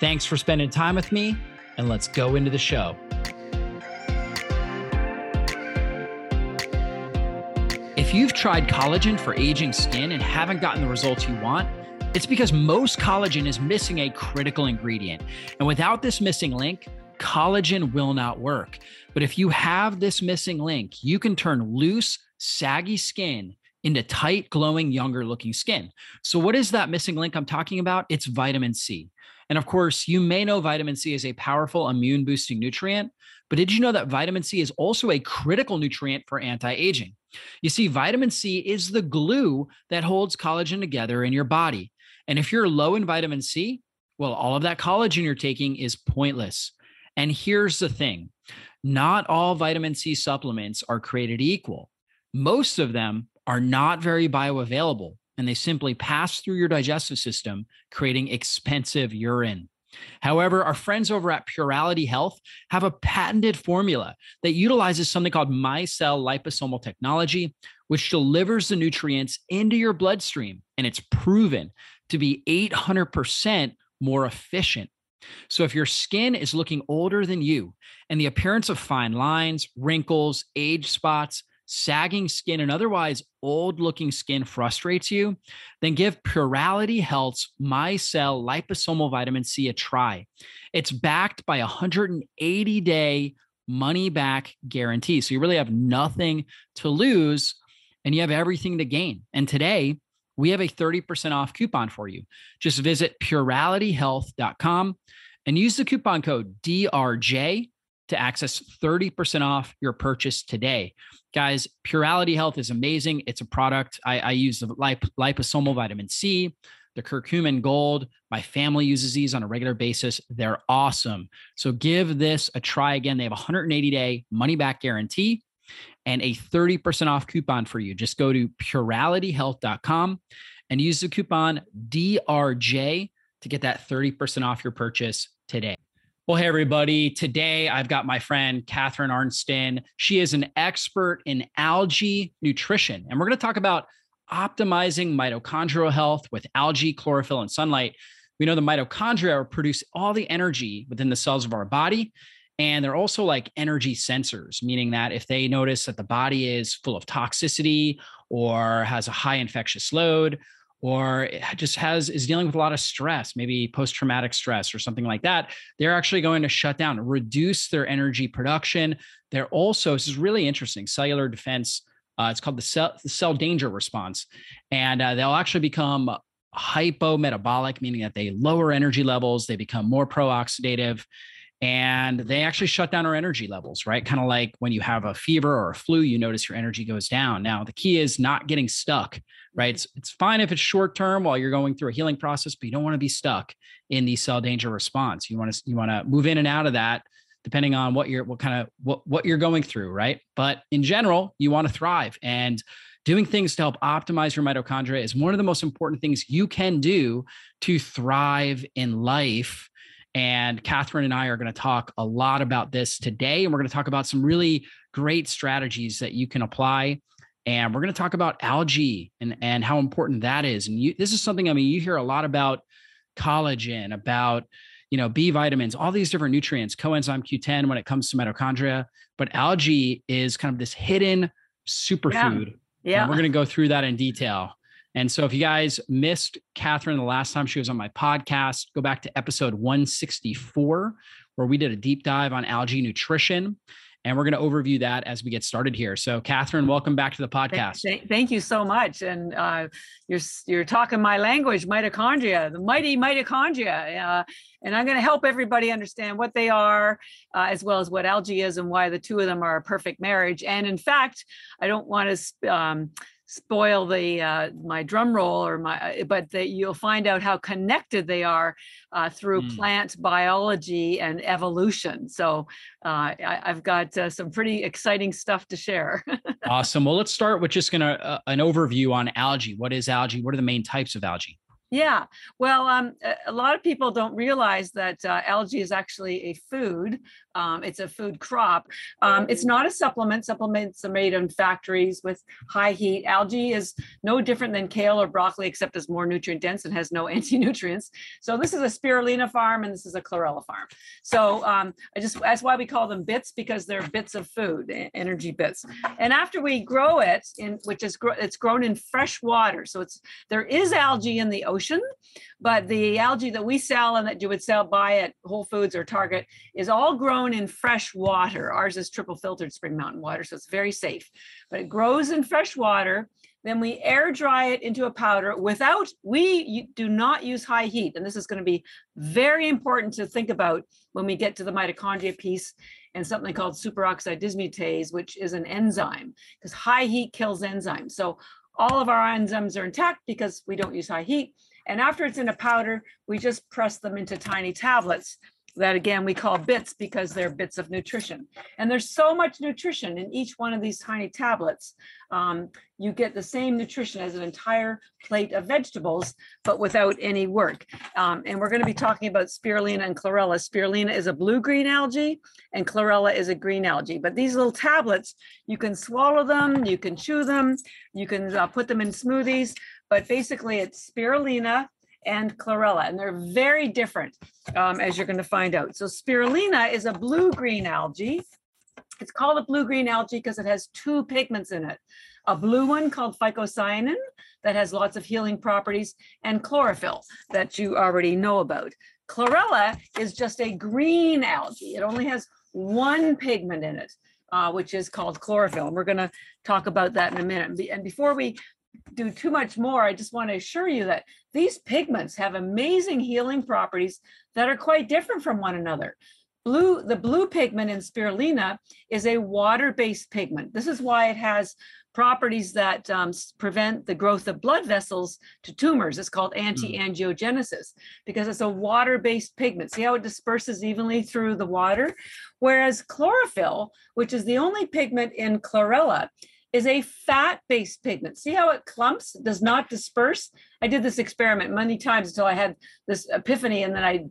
Thanks for spending time with me, and let's go into the show. If you've tried collagen for aging skin and haven't gotten the results you want, it's because most collagen is missing a critical ingredient. And without this missing link, collagen will not work. But if you have this missing link, you can turn loose, saggy skin into tight, glowing, younger looking skin. So, what is that missing link I'm talking about? It's vitamin C. And of course, you may know vitamin C is a powerful immune boosting nutrient, but did you know that vitamin C is also a critical nutrient for anti aging? You see, vitamin C is the glue that holds collagen together in your body. And if you're low in vitamin C, well, all of that collagen you're taking is pointless. And here's the thing not all vitamin C supplements are created equal. Most of them are not very bioavailable and they simply pass through your digestive system, creating expensive urine. However, our friends over at Purality Health have a patented formula that utilizes something called micelle liposomal technology, which delivers the nutrients into your bloodstream. And it's proven to be 800% more efficient. So, if your skin is looking older than you and the appearance of fine lines, wrinkles, age spots, sagging skin, and otherwise old looking skin frustrates you, then give Purality Health's MyCell liposomal vitamin C a try. It's backed by a 180 day money back guarantee. So you really have nothing to lose and you have everything to gain. And today, we have a 30% off coupon for you. Just visit puralityhealth.com and use the coupon code DRJ to access 30% off your purchase today. Guys, Purality Health is amazing. It's a product. I, I use the lip, liposomal vitamin C, the curcumin gold. My family uses these on a regular basis. They're awesome. So give this a try again. They have a 180 day money back guarantee and a 30% off coupon for you. Just go to puralityhealth.com and use the coupon DRJ to get that 30% off your purchase today. Well, hey, everybody. Today I've got my friend Catharine Arnston. She is an expert in algae nutrition, and we're going to talk about optimizing mitochondrial health with algae, chlorophyll, and sunlight. We know the mitochondria produce all the energy within the cells of our body. And they're also like energy sensors, meaning that if they notice that the body is full of toxicity or has a high infectious load or just has is dealing with a lot of stress, maybe post-traumatic stress or something like that, they're actually going to shut down, reduce their energy production. They're also this is really interesting cellular defense. Uh, it's called the cell the cell danger response, and uh, they'll actually become hypometabolic, meaning that they lower energy levels, they become more pro-oxidative, and they actually shut down our energy levels, right? Kind of like when you have a fever or a flu, you notice your energy goes down. Now, the key is not getting stuck, right? It's, it's fine if it's short term while you're going through a healing process, but you don't want to be stuck in the cell danger response. You want to you want to move in and out of that depending on what you're what kind of what what you're going through, right? But in general, you want to thrive and doing things to help optimize your mitochondria is one of the most important things you can do to thrive in life and Catharine and I are going to talk a lot about this today. And we're going to talk about some really great strategies that you can apply. And we're going to talk about algae and, and how important that is. And you, this is something, I mean, you hear a lot about collagen, about, you know, B vitamins, all these different nutrients, coenzyme Q10 when it comes to mitochondria. But algae is kind of this hidden superfood. Yeah. yeah. And we're going to go through that in detail. And so if you guys missed Catharine the last time she was on my podcast, go back to episode 164, where we did a deep dive on algae nutrition. And we're going to overview that as we get started here. So, Catharine, welcome back to the podcast. Thank, thank you so much. And uh, you're you're talking my language, mitochondria, the mighty mitochondria. Uh, and I'm going to help everybody understand what they are, uh, as well as what algae is and why the two of them are a perfect marriage. And in fact, I don't want to um, spoil the uh, my drum roll or my, uh, but that you'll find out how connected they are uh, through mm. plant biology and evolution. So uh, I, have got uh, some pretty exciting stuff to share. awesome. Well, let's start with just gonna uh, an overview on algae. What is algae? What are the main types of algae? Yeah, well, um, a lot of people don't realize that uh, algae is actually a food. Um, it's a food crop. Um, it's not a supplement. Supplements are made in factories with high heat. Algae is no different than kale or broccoli, except it's more nutrient dense and has no anti-nutrients. So this is a spirulina farm and this is a chlorella farm. So um, I just that's why we call them bits because they're bits of food, energy bits. And after we grow it, in which is it's grown in fresh water, so it's there is algae in the ocean. But the algae that we sell and that you would sell buy at Whole Foods or Target is all grown in fresh water. Ours is triple filtered spring mountain water, so it's very safe. But it grows in fresh water. Then we air dry it into a powder without, we do not use high heat. And this is going to be very important to think about when we get to the mitochondria piece and something called superoxide dismutase, which is an enzyme, because high heat kills enzymes. So all of our enzymes are intact because we don't use high heat. And after it's in a powder, we just press them into tiny tablets that again we call bits because they're bits of nutrition. And there's so much nutrition in each one of these tiny tablets. Um, you get the same nutrition as an entire plate of vegetables, but without any work. Um, and we're going to be talking about spirulina and chlorella. Spirulina is a blue-green algae and chlorella is a green algae. But these little tablets, you can swallow them, you can chew them, you can uh, put them in smoothies, but basically it's spirulina, and chlorella, and they're very different, um, as you're going to find out. So spirulina is a blue-green algae. It's called a blue-green algae because it has two pigments in it. A blue one called phycocyanin that has lots of healing properties, and chlorophyll that you already know about. Chlorella is just a green algae. It only has one pigment in it, uh, which is called chlorophyll. And we're going to talk about that in a minute. And before we do too much more, I just want to assure you that these pigments have amazing healing properties that are quite different from one another. Blue, the blue pigment in spirulina is a water-based pigment. This is why it has properties that um, prevent the growth of blood vessels to tumors. It's called hmm. anti-angiogenesis because it's a water-based pigment. See how it disperses evenly through the water? Whereas chlorophyll, which is the only pigment in chlorella, is a fat-based pigment. See how it clumps, does not disperse? I did this experiment many times until I had this epiphany and then I,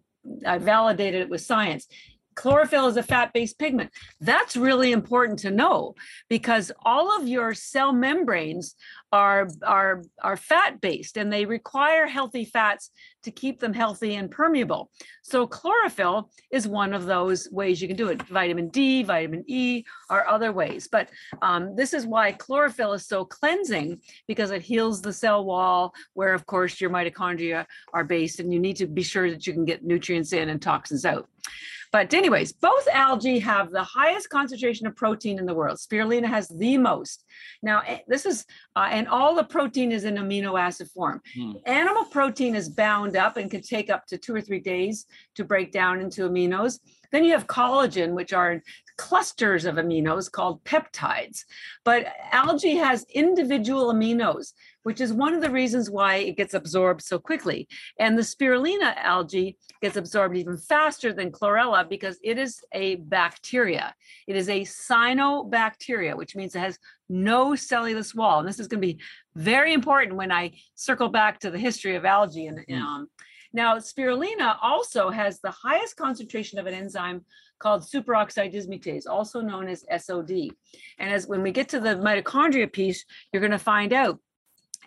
I validated it with science. Chlorophyll is a fat-based pigment. That's really important to know because all of your cell membranes are, are, are fat-based and they require healthy fats to keep them healthy and permeable. So chlorophyll is one of those ways you can do it. Vitamin D, vitamin E are other ways. But um, this is why chlorophyll is so cleansing because it heals the cell wall where of course your mitochondria are based and you need to be sure that you can get nutrients in and toxins out. But anyways, both algae have the highest concentration of protein in the world. Spirulina has the most. Now, eh, this is, uh, and all the protein is in amino acid form. Hmm. Animal protein is bound up and can take up to two or three days to break down into aminos. Then you have collagen, which are clusters of aminos called peptides. But algae has individual aminos which is one of the reasons why it gets absorbed so quickly. And the spirulina algae gets absorbed even faster than chlorella because it is a bacteria. It is a cyanobacteria, which means it has no cellulose wall. And this is going to be very important when I circle back to the history of algae. And mm. um, now, spirulina also has the highest concentration of an enzyme called superoxide dismutase, also known as SOD. And as when we get to the mitochondria piece, you're going to find out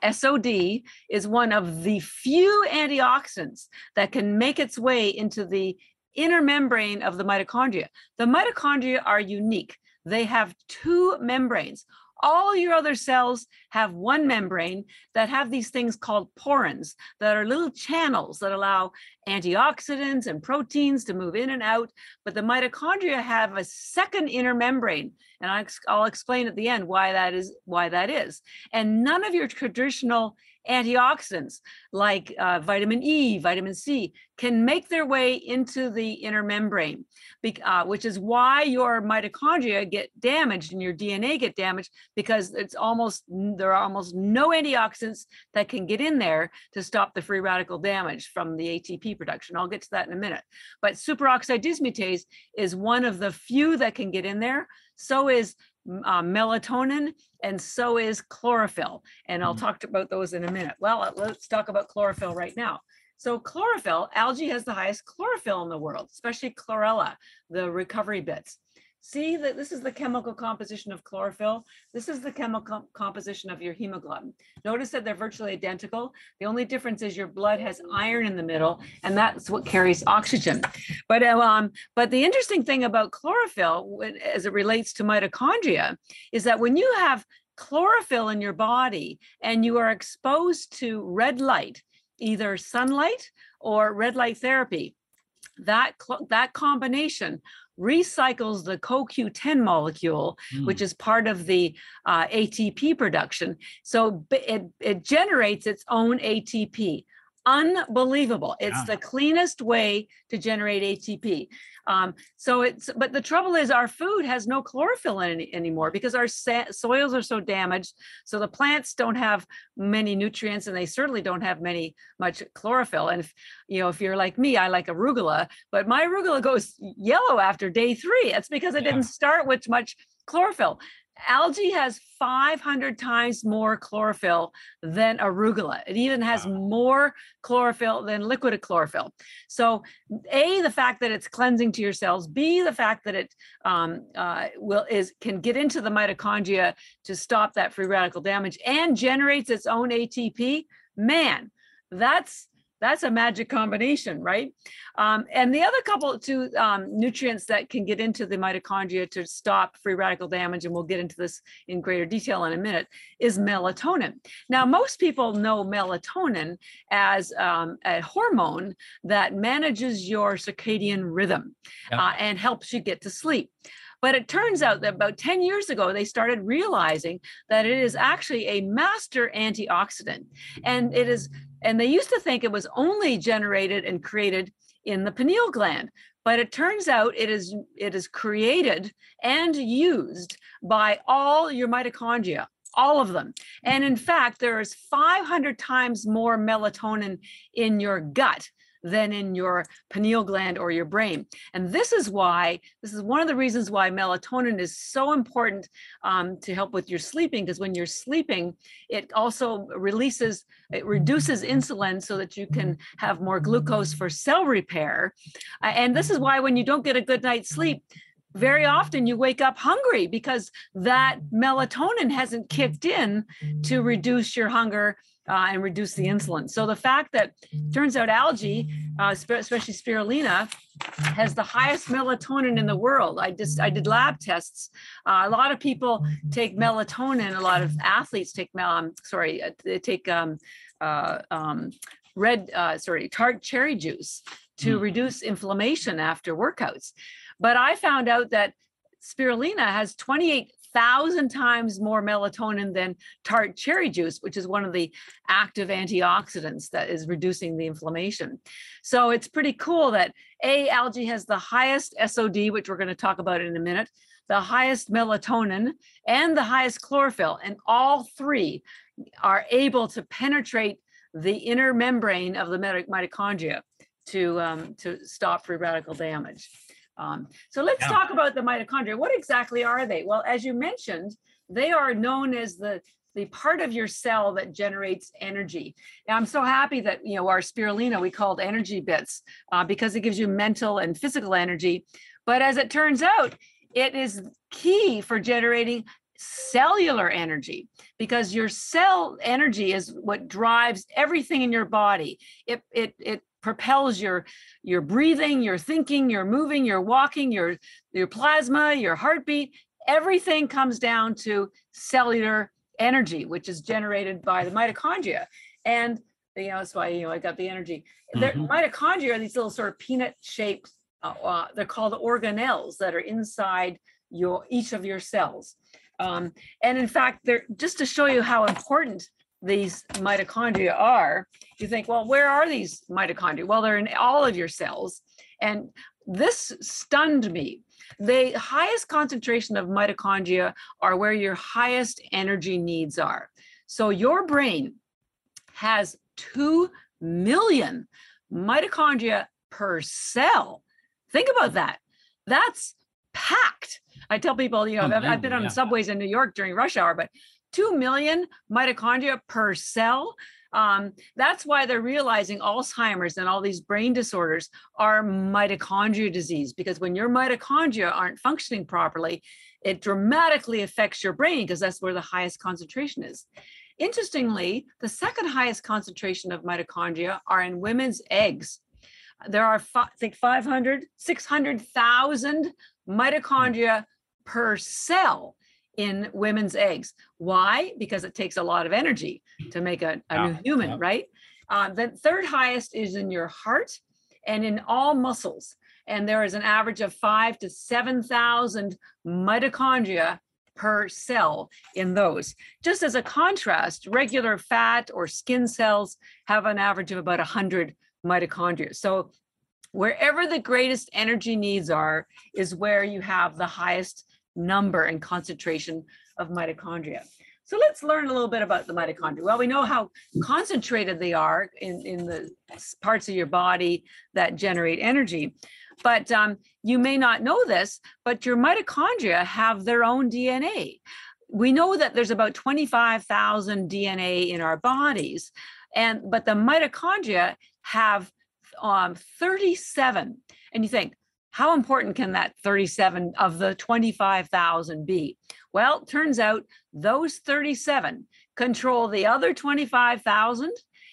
SOD is one of the few antioxidants that can make its way into the inner membrane of the mitochondria. The mitochondria are unique. They have two membranes. All your other cells have one membrane that have these things called porins that are little channels that allow antioxidants and proteins to move in and out. But the mitochondria have a second inner membrane. And I'll explain at the end why that is why that is. And none of your traditional antioxidants like uh, vitamin E, vitamin C can make their way into the inner membrane, uh, which is why your mitochondria get damaged and your DNA get damaged because it's almost there are almost no antioxidants that can get in there to stop the free radical damage from the ATP production. I'll get to that in a minute. But superoxide dismutase is one of the few that can get in there. So is uh, melatonin, and so is chlorophyll. And I'll mm. talk about those in a minute. Well, let's talk about chlorophyll right now. So chlorophyll, algae has the highest chlorophyll in the world, especially chlorella, the recovery bits. See that this is the chemical composition of chlorophyll. This is the chemical composition of your hemoglobin. Notice that they're virtually identical. The only difference is your blood has iron in the middle, and that's what carries oxygen. But um, but the interesting thing about chlorophyll, as it relates to mitochondria, is that when you have chlorophyll in your body and you are exposed to red light, either sunlight or red light therapy, that that combination recycles the CoQ10 molecule, mm. which is part of the uh, ATP production. So it, it generates its own ATP. Unbelievable. It's yeah. the cleanest way to generate ATP. Um, so it's, but the trouble is our food has no chlorophyll in it anymore because our sa- soils are so damaged. So the plants don't have many nutrients and they certainly don't have many much chlorophyll. And if, you know, if you're like me, I like arugula, but my arugula goes yellow after day three. It's because it yeah. didn't start with much chlorophyll algae has 500 times more chlorophyll than arugula. It even has wow. more chlorophyll than liquid chlorophyll. So, a the fact that it's cleansing to your cells. B the fact that it um, uh, will is can get into the mitochondria to stop that free radical damage and generates its own ATP. Man, that's that's a magic combination, right? Um, and the other couple two um, nutrients that can get into the mitochondria to stop free radical damage, and we'll get into this in greater detail in a minute, is melatonin. Now, most people know melatonin as um, a hormone that manages your circadian rhythm yeah. uh, and helps you get to sleep. But it turns out that about 10 years ago, they started realizing that it is actually a master antioxidant. And it is and they used to think it was only generated and created in the pineal gland. But it turns out it is it is created and used by all your mitochondria, all of them. And in fact, there is 500 times more melatonin in your gut than in your pineal gland or your brain. And this is why, this is one of the reasons why melatonin is so important um, to help with your sleeping, because when you're sleeping, it also releases, it reduces insulin so that you can have more glucose for cell repair. Uh, and this is why when you don't get a good night's sleep, very often you wake up hungry because that melatonin hasn't kicked in to reduce your hunger uh, and reduce the insulin. So the fact that turns out algae, uh, especially spirulina, has the highest melatonin in the world. I just I did lab tests. Uh, a lot of people take melatonin. A lot of athletes take mel. Um, sorry, uh, they take um, uh, um, red uh, sorry tart cherry juice to mm. reduce inflammation after workouts. But I found out that spirulina has 28 thousand times more melatonin than tart cherry juice, which is one of the active antioxidants that is reducing the inflammation. So it's pretty cool that A, algae has the highest SOD, which we're going to talk about in a minute, the highest melatonin, and the highest chlorophyll. And all three are able to penetrate the inner membrane of the mitochondria to, um, to stop free radical damage. Um, so let's yeah. talk about the mitochondria. What exactly are they? Well, as you mentioned, they are known as the the part of your cell that generates energy. And I'm so happy that you know our spirulina we called energy bits uh, because it gives you mental and physical energy. But as it turns out, it is key for generating cellular energy because your cell energy is what drives everything in your body. It it it propels your your breathing your thinking your moving your walking your your plasma your heartbeat. Everything comes down to cellular energy which is generated by the mitochondria. And you know that's why you know i got the energy. Mm-hmm. the mitochondria are these little sort of peanut shaped uh, uh, they're called organelles that are inside your each of your cells. Um, and in fact they're just to show you how important these mitochondria are, you think, well, where are these mitochondria? Well, they're in all of your cells. And this stunned me. The highest concentration of mitochondria are where your highest energy needs are. So your brain has 2 million mitochondria per cell. Think about that. That's packed. I tell people, you know, I've, I've been on yeah. subways in New York during rush hour, but 2 million mitochondria per cell. Um, that's why they're realizing Alzheimer's and all these brain disorders are mitochondria disease, because when your mitochondria aren't functioning properly, it dramatically affects your brain because that's where the highest concentration is. Interestingly, the second highest concentration of mitochondria are in women's eggs. There are, I think, 500, 600,000 mitochondria per cell in women's eggs. Why? Because it takes a lot of energy to make a, a yeah, new human, yeah. right? Uh, the third highest is in your heart and in all muscles. And there is an average of five to 7,000 mitochondria per cell in those. Just as a contrast, regular fat or skin cells have an average of about 100 mitochondria. So wherever the greatest energy needs are is where you have the highest number and concentration of mitochondria. So let's learn a little bit about the mitochondria. Well, we know how concentrated they are in, in the parts of your body that generate energy. But um, you may not know this, but your mitochondria have their own DNA. We know that there's about 25,000 DNA in our bodies, and but the mitochondria have um, 37. And you think, how important can that 37 of the 25,000 be? Well, turns out those 37 control the other 25,000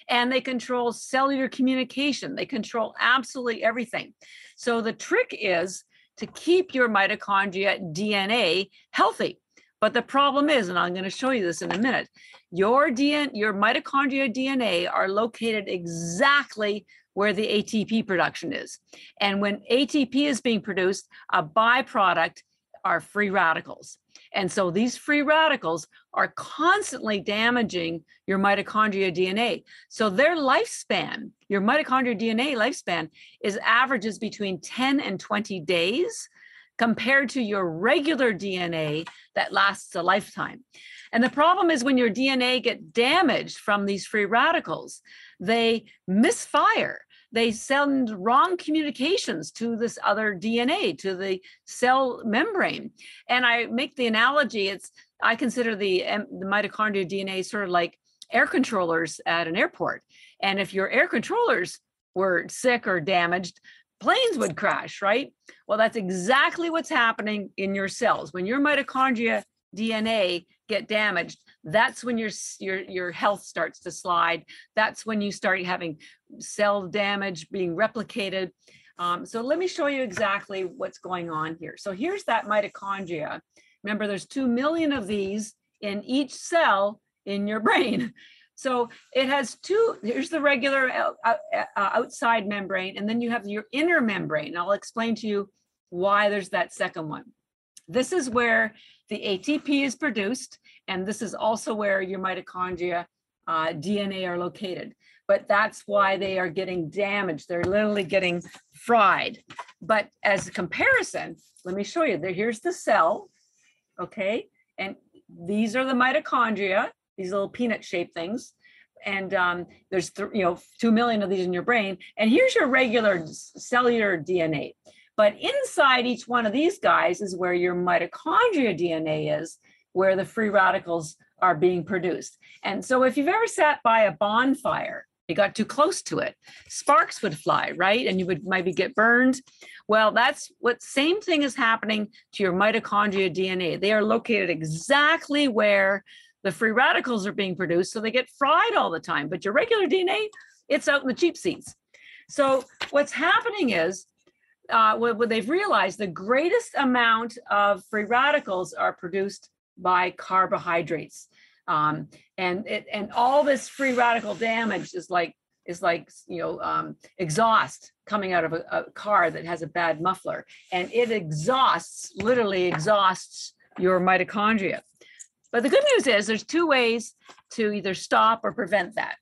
and they control cellular communication. They control absolutely everything. So the trick is to keep your mitochondria DNA healthy. But the problem is, and I'm going to show you this in a minute, your DNA, your mitochondria DNA are located exactly where the ATP production is. And when ATP is being produced, a byproduct are free radicals. And so these free radicals are constantly damaging your mitochondria DNA. So their lifespan, your mitochondria DNA lifespan, is averages between 10 and 20 days compared to your regular DNA that lasts a lifetime. And the problem is when your DNA get damaged from these free radicals, they misfire they send wrong communications to this other DNA, to the cell membrane. And I make the analogy, it's I consider the, the mitochondria DNA sort of like air controllers at an airport. And if your air controllers were sick or damaged, planes would crash, right? Well, that's exactly what's happening in your cells. When your mitochondria DNA get damaged, that's when your your your health starts to slide. That's when you start having cell damage being replicated. Um, so let me show you exactly what's going on here. So here's that mitochondria. Remember, there's two million of these in each cell in your brain. So it has two, here's the regular uh, outside membrane, and then you have your inner membrane. I'll explain to you why there's that second one. This is where the ATP is produced, and this is also where your mitochondria uh, DNA are located. But that's why they are getting damaged. They're literally getting fried. But as a comparison, let me show you. There, here's the cell, okay? And these are the mitochondria, these little peanut-shaped things. And um, there's, th- you know, two million of these in your brain. And here's your regular cellular DNA. But inside each one of these guys is where your mitochondria DNA is, where the free radicals are being produced. And so if you've ever sat by a bonfire, you got too close to it, sparks would fly, right? And you would maybe get burned. Well, that's what same thing is happening to your mitochondria DNA. They are located exactly where the free radicals are being produced, so they get fried all the time. But your regular DNA, it's out in the cheap seats. So what's happening is uh, what, what they've realized the greatest amount of free radicals are produced by carbohydrates. Um, and it, and all this free radical damage is like is like you know um, exhaust coming out of a, a, car that has a bad muffler, and it exhausts literally exhausts your mitochondria. But the good news is there's two ways to either stop or prevent that.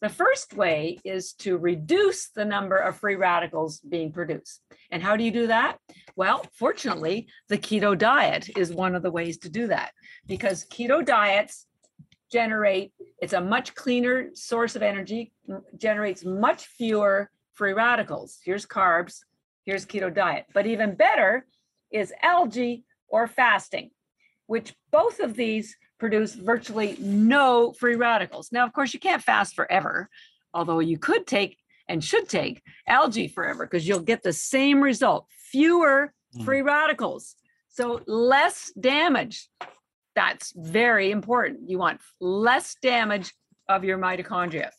The first way is to reduce the number of free radicals being produced. And how do you do that? Well, fortunately, the keto diet is one of the ways to do that because keto diets generate, it's a much cleaner source of energy, generates much fewer free radicals. Here's carbs, here's keto diet. But even better is algae or fasting, which both of these produce virtually no free radicals. Now, of course, you can't fast forever, although you could take and should take algae forever because you'll get the same result fewer mm. free radicals. So, less damage. That's very important. You want less damage of your mitochondria.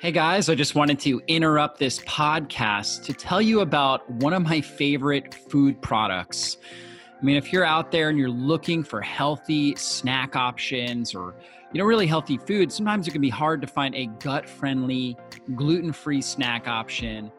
Hey guys, I just wanted to interrupt this podcast to tell you about one of my favorite food products. I mean, if you're out there and you're looking for healthy snack options or you know really healthy food, sometimes it can be hard to find a gut-friendly, gluten-free snack option.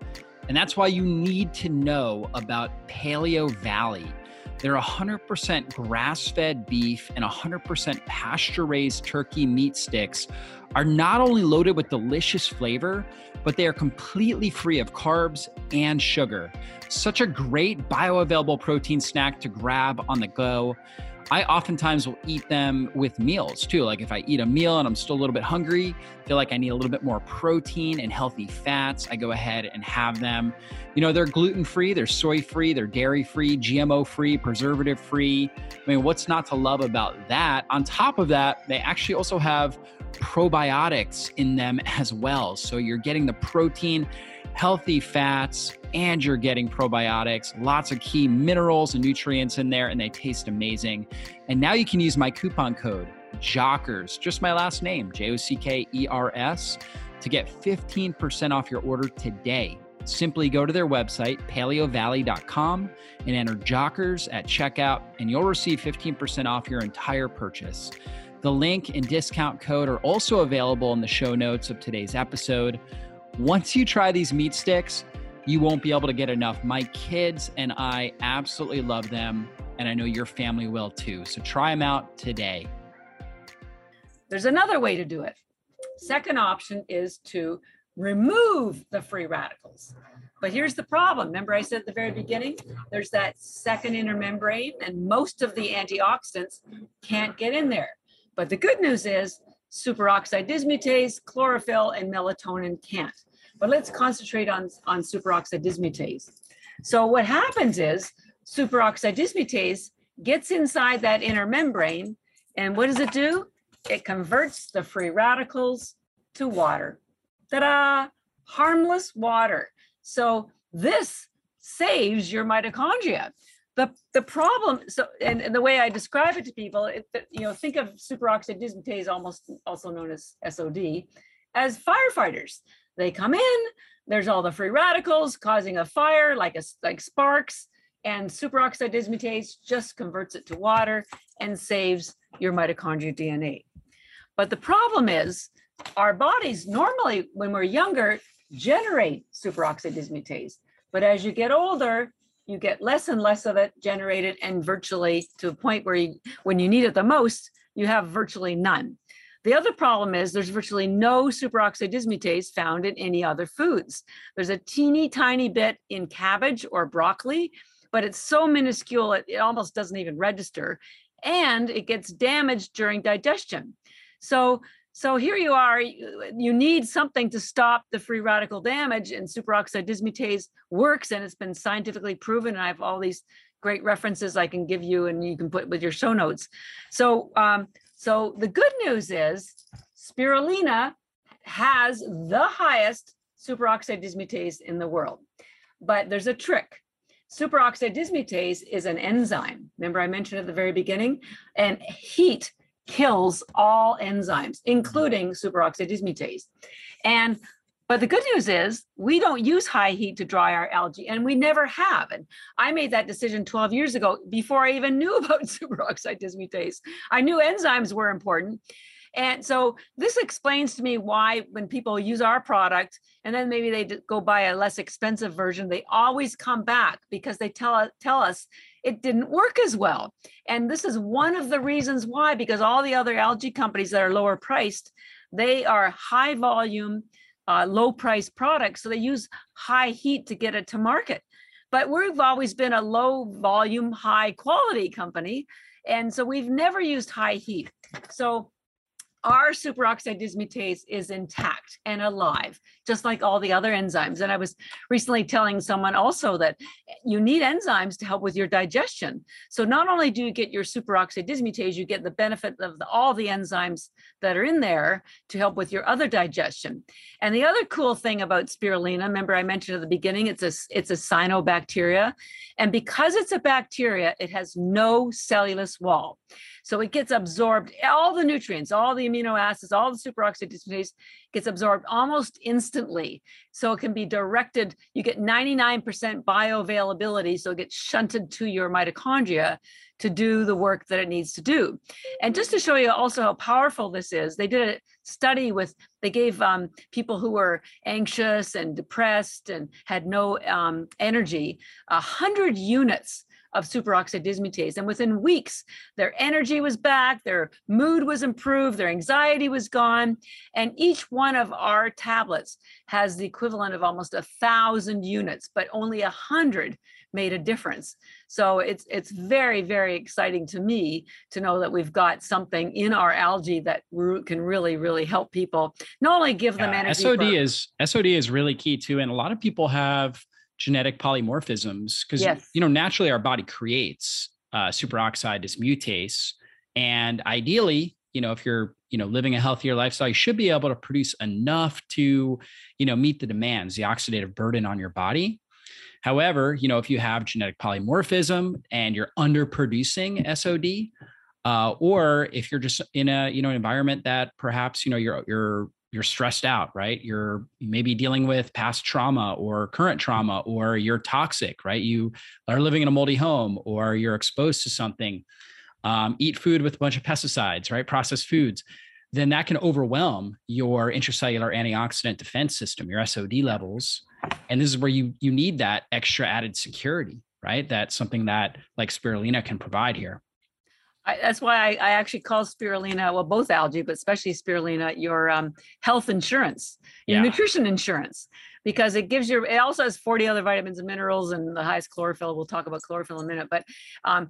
And that's why you need to know about Paleovalley. They're 100% grass fed beef and 100% pasture raised turkey meat sticks are not only loaded with delicious flavor, but they are completely free of carbs and sugar. Such a great bioavailable protein snack to grab on the go. I oftentimes will eat them with meals too. Like if I eat a meal and I'm still a little bit hungry, feel like I need a little bit more protein and healthy fats, I go ahead and have them. You know, they're gluten free, they're soy free, they're dairy free, GMO free, preservative free. I mean, what's not to love about that? On top of that, they actually also have probiotics in them as well. So you're getting the protein, healthy fats, and you're getting probiotics, lots of key minerals and nutrients in there, and they taste amazing. And now you can use my coupon code JOCKERS, just my last name, J O C K E R S, to get 15% off your order today. Simply go to their website, paleovalley.com, and enter JOCKERS at checkout, and you'll receive 15% off your entire purchase. The link and discount code are also available in the show notes of today's episode. Once you try these meat sticks, you won't be able to get enough. My kids and I absolutely love them, and I know your family will too. So try them out today. There's another way to do it. Second option is to remove the free radicals. But here's the problem. Remember, I said at the very beginning, there's that second inner membrane, and most of the antioxidants can't get in there. But the good news is superoxide dismutase, chlorophyll, and melatonin can't. But let's concentrate on, on superoxide dismutase. So what happens is superoxide dismutase gets inside that inner membrane, and what does it do? It converts the free radicals to water. Ta-da! Harmless water. So this saves your mitochondria the the problem so and, and the way i describe it to people it, you know think of superoxide dismutase almost also known as sod as firefighters. They come in there's all the free radicals causing a fire like a like sparks and superoxide dismutase just converts it to water and saves your mitochondrial dna but the problem is our bodies normally when we're younger generate superoxide dismutase. But as you get older you get less and less of it generated and virtually to a point where you, when you need it the most, you have virtually none. The other problem is there's virtually no superoxide dismutase found in any other foods. There's a teeny tiny bit in cabbage or broccoli, but it's so minuscule it, it almost doesn't even register. And it gets damaged during digestion. So so here you are, you need something to stop the free radical damage, and superoxide dismutase works, and it's been scientifically proven. And I have all these great references I can give you, and you can put with your show notes. So, um, so the good news is spirulina has the highest superoxide dismutase in the world, but there's a trick. Superoxide dismutase is an enzyme. Remember, I mentioned at the very beginning, and heat kills all enzymes, including superoxide dismutase. And but the good news is we don't use high heat to dry our algae, and we never have. And I made that decision 12 years ago before I even knew about superoxide dismutase. I knew enzymes were important. And so this explains to me why when people use our product and then maybe they go buy a less expensive version, they always come back because they tell tell us it didn't work as well. And this is one of the reasons why because all the other algae companies that are lower priced, they are high volume, uh, low price products. So they use high heat to get it to market. But we've always been a low volume, high quality company. And so we've never used high heat. So our superoxide dismutase is intact and alive, just like all the other enzymes. And I was recently telling someone also that you need enzymes to help with your digestion. So not only do you get your superoxide dismutase, you get the benefit of the, all the enzymes that are in there to help with your other digestion. And the other cool thing about spirulina, remember I mentioned at the beginning, it's a it's a cyanobacteria, and because it's a bacteria, it has no cellulose wall. So it gets absorbed, all the nutrients, all the amino acids, all the superoxide dismutase gets absorbed almost instantly. So it can be directed, you get 99% bioavailability. So it gets shunted to your mitochondria to do the work that it needs to do. And just to show you also how powerful this is, they did a study with, they gave um, people who were anxious and depressed and had no um, energy, 100 units of superoxide dismutase. And within weeks, their energy was back, their mood was improved, their anxiety was gone. And each one of our tablets has the equivalent of almost a thousand units, but only a hundred made a difference. So it's it's very very exciting to me to know that we've got something in our algae that can really really help people. Not only give them energy. SOD for, is SOD is really key too, and a lot of people have genetic polymorphisms because yes. you know naturally our body creates uh, superoxide dismutase, and ideally, you know, if you're you know living a healthier lifestyle, you should be able to produce enough to you know meet the demands, the oxidative burden on your body. However, you know, if you have genetic polymorphism and you're underproducing SOD, uh, or if you're just in a you know environment that perhaps you know you're you're you're stressed out, right? You're maybe dealing with past trauma or current trauma, or you're toxic, right? You are living in a moldy home, or you're exposed to something. Um, eat food with a bunch of pesticides, right? Processed foods. Then that can overwhelm your intracellular antioxidant defense system, your SOD levels, and this is where you you need that extra added security, right? That's something that like spirulina can provide here. I, that's why I, I, actually call spirulina, well, both algae, but especially spirulina, your um, health insurance, your yeah. nutrition insurance, because it gives you, it also has 40 other vitamins and minerals and the highest chlorophyll. We'll talk about chlorophyll in a minute. But um,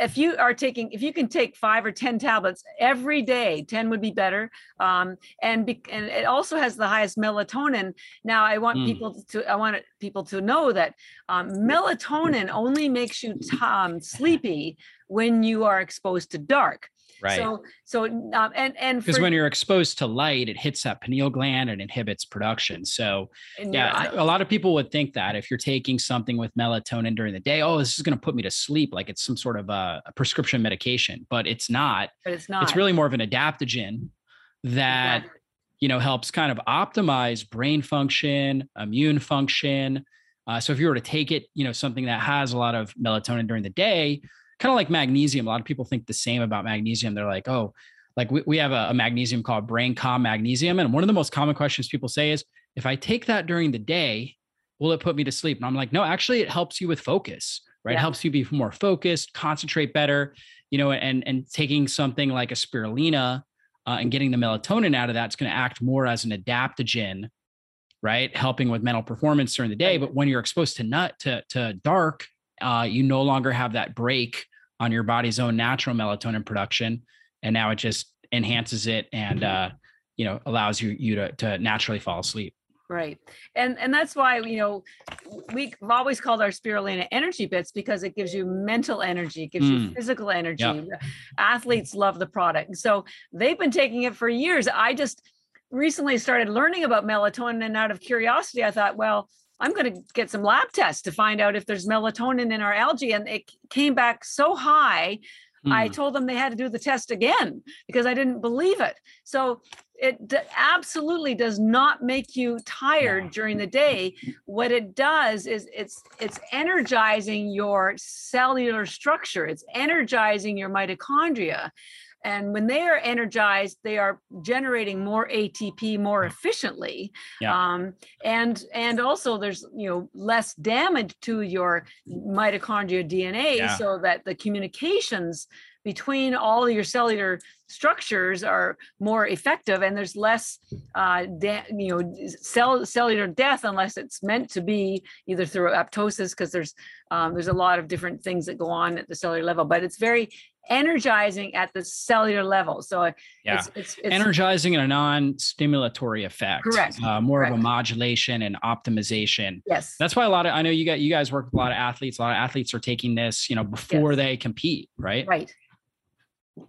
if you are taking, if you can take five or 10 tablets every day, 10 would be better. Um, and, be, and it also has the highest melatonin. Now, I want mm. people to, I want people to know that um, melatonin only makes you t- um, sleepy when you are exposed to dark. Right. So, so, um, and and because when you're exposed to light, it hits that pineal gland and inhibits production. So, yeah, a lot of people would think that if you're taking something with melatonin during the day, oh, this is going to put me to sleep, like it's some sort of a, a, prescription medication, but it's not. But it's not. It's really more of an adaptogen that exactly. you know helps kind of optimize brain function, immune function. Uh, so if you were to take it, you know, something that has a lot of melatonin during the day, kind of like magnesium. A lot of people think the same about magnesium. They're like, oh, like we, we have a, a magnesium called brain calm magnesium. And one of the most common questions people say is, if I take that during the day, will it put me to sleep? And I'm like, no, actually, it helps you with focus, right? Yeah. It helps you be more focused, concentrate better, you know, and and taking something like a spirulina uh, and getting the melatonin out of that's going to act more as an adaptogen, right? Helping with mental performance during the day. But when you're exposed to nut to to dark, uh, you no longer have that break on your body's own natural melatonin production, and now it just enhances it and uh, you know allows you you to to naturally fall asleep. Right. And and that's why, you know, we've always called our spirulina energy bits because it gives you mental energy, it gives mm. you physical energy. Yep. Athletes love the product. So they've been taking it for years. I just recently started learning about melatonin and out of curiosity, I thought, well, I'm going to get some lab tests to find out if there's melatonin in our algae. And it came back so high. Mm. I hmm. told them they had to do the test again because I didn't believe it. So it d- absolutely does not make you tired during the day. What it does is it's it's energizing your cellular structure. It's energizing your mitochondria. And when they are energized they are generating more atp more efficiently Yeah. um, and and also there's you know less damage to your mitochondria dna Yeah. so that the communications between all your cellular structures are more effective and there's less uh, da- you know cell cellular death unless it's meant to be either through apoptosis because there's um, there's a lot of different things that go on at the cellular level but it's very energizing at the cellular level so Yeah. it's, it's, it's Energizing and a non-stimulatory effect. Correct. Uh, more of a modulation and optimization. yes That's why a lot of I know you got you guys work with a lot of athletes. A lot of athletes are taking this, you know, before Yes. they compete, right? right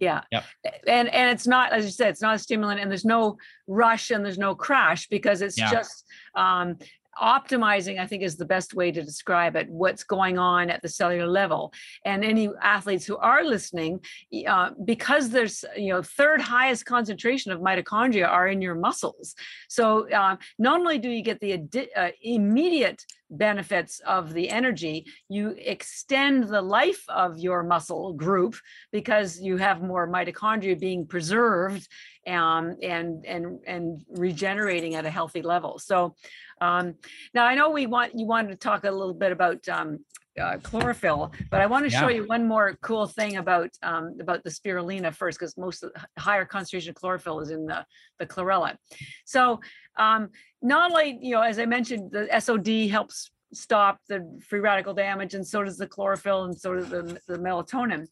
yeah Yep. and and it's not as you said it's not a stimulant and there's no rush and there's no crash because it's Yeah. just um optimizing i think is the best way to describe it what's going on at the cellular level and any athletes who are listening uh, because there's you know third highest concentration of mitochondria are in your muscles so uh, not only do you get the addi- uh, immediate benefits of the energy you extend the life of your muscle group because you have more mitochondria being preserved um, and and and regenerating at a healthy level. So um, now I know we want you wanted to talk a little bit about um, uh, chlorophyll, but I want to show you one more cool thing about um, about the spirulina first, because most of the higher concentration of chlorophyll is in the the chlorella. So um, not only you know, as I mentioned, the SOD helps stop the free radical damage, and so does the chlorophyll, and so does the, the melatonin.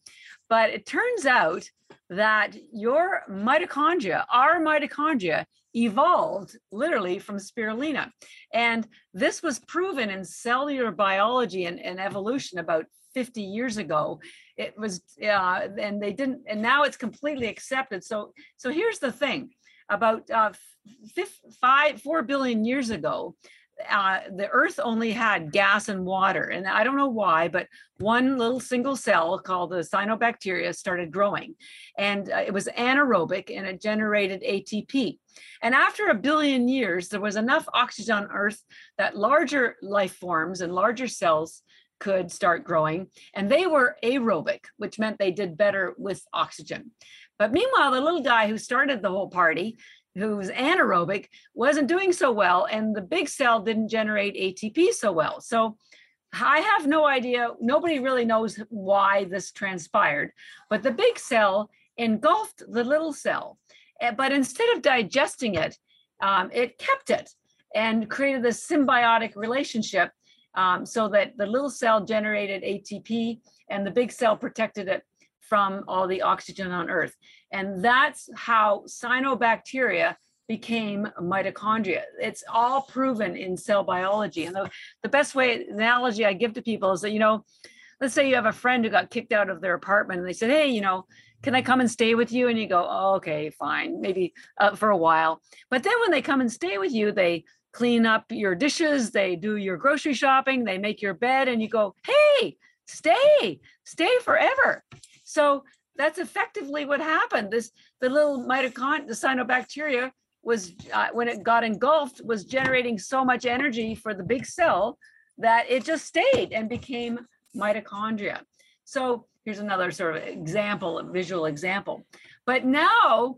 But it turns out that your mitochondria, our mitochondria, evolved literally from spirulina. And this was proven in cellular biology and, and evolution about 50 years ago. It was, uh, and they didn't, and now it's completely accepted. So, so here's the thing about uh, five, four billion years ago, uh, the earth only had gas and water. And I don't know why, but one little single cell called the cyanobacteria started growing. And uh, it was anaerobic and it generated ATP. And after a billion years, there was enough oxygen on earth that larger life forms and larger cells could start growing. And they were aerobic, which meant they did better with oxygen. But meanwhile, the little guy who started the whole party, who was anaerobic, wasn't doing so well. And the big cell didn't generate ATP so well. So I have no idea. Nobody really knows why this transpired. But the big cell engulfed the little cell. Eh, But instead of digesting it, um, it kept it and created this symbiotic relationship um, so that the little cell generated ATP and the big cell protected it from all the oxygen on Earth. And that's how cyanobacteria became mitochondria. It's all proven in cell biology. And the, the best way, the analogy I give to people is that, you know, let's say you have a friend who got kicked out of their apartment and they said, hey, you know, can I come and stay with you? And you go, oh, okay, fine, maybe uh, for a while. But then when they come and stay with you, they clean up your dishes, they do your grocery shopping, they make your bed, and you go, hey, stay, stay forever. So that's effectively what happened. This the little mitochondria, the cyanobacteria, was uh, when it got engulfed, was generating so much energy for the big cell that it just stayed and became mitochondria. So here's another sort of example, a visual example. But now,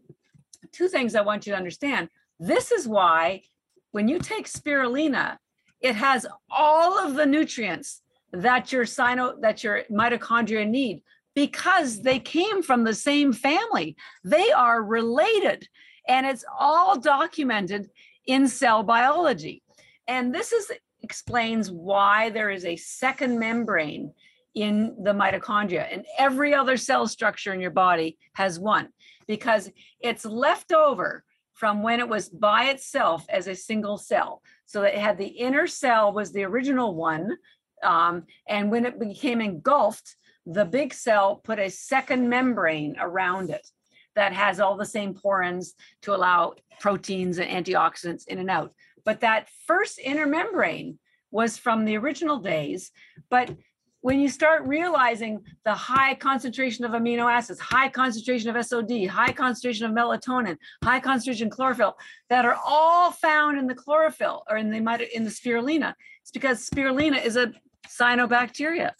two things I want you to understand. This is why when you take spirulina, it has all of the nutrients that your cyno that your mitochondria need because they came from the same family. They are related and it's all documented in cell biology. And this is explains why there is a second membrane in the mitochondria and every other cell structure in your body has one because it's left over from when it was by itself as a single cell. So it had the inner cell was the original one. Um, and when it became engulfed, the big cell put a second membrane around it that has all the same porins to allow proteins and antioxidants in and out. But that first inner membrane was from the original days. But when you start realizing the high concentration of amino acids, high concentration of SOD, high concentration of melatonin, high concentration of chlorophyll that are all found in the chlorophyll or in the in the spirulina, it's because spirulina is a cyanobacteria.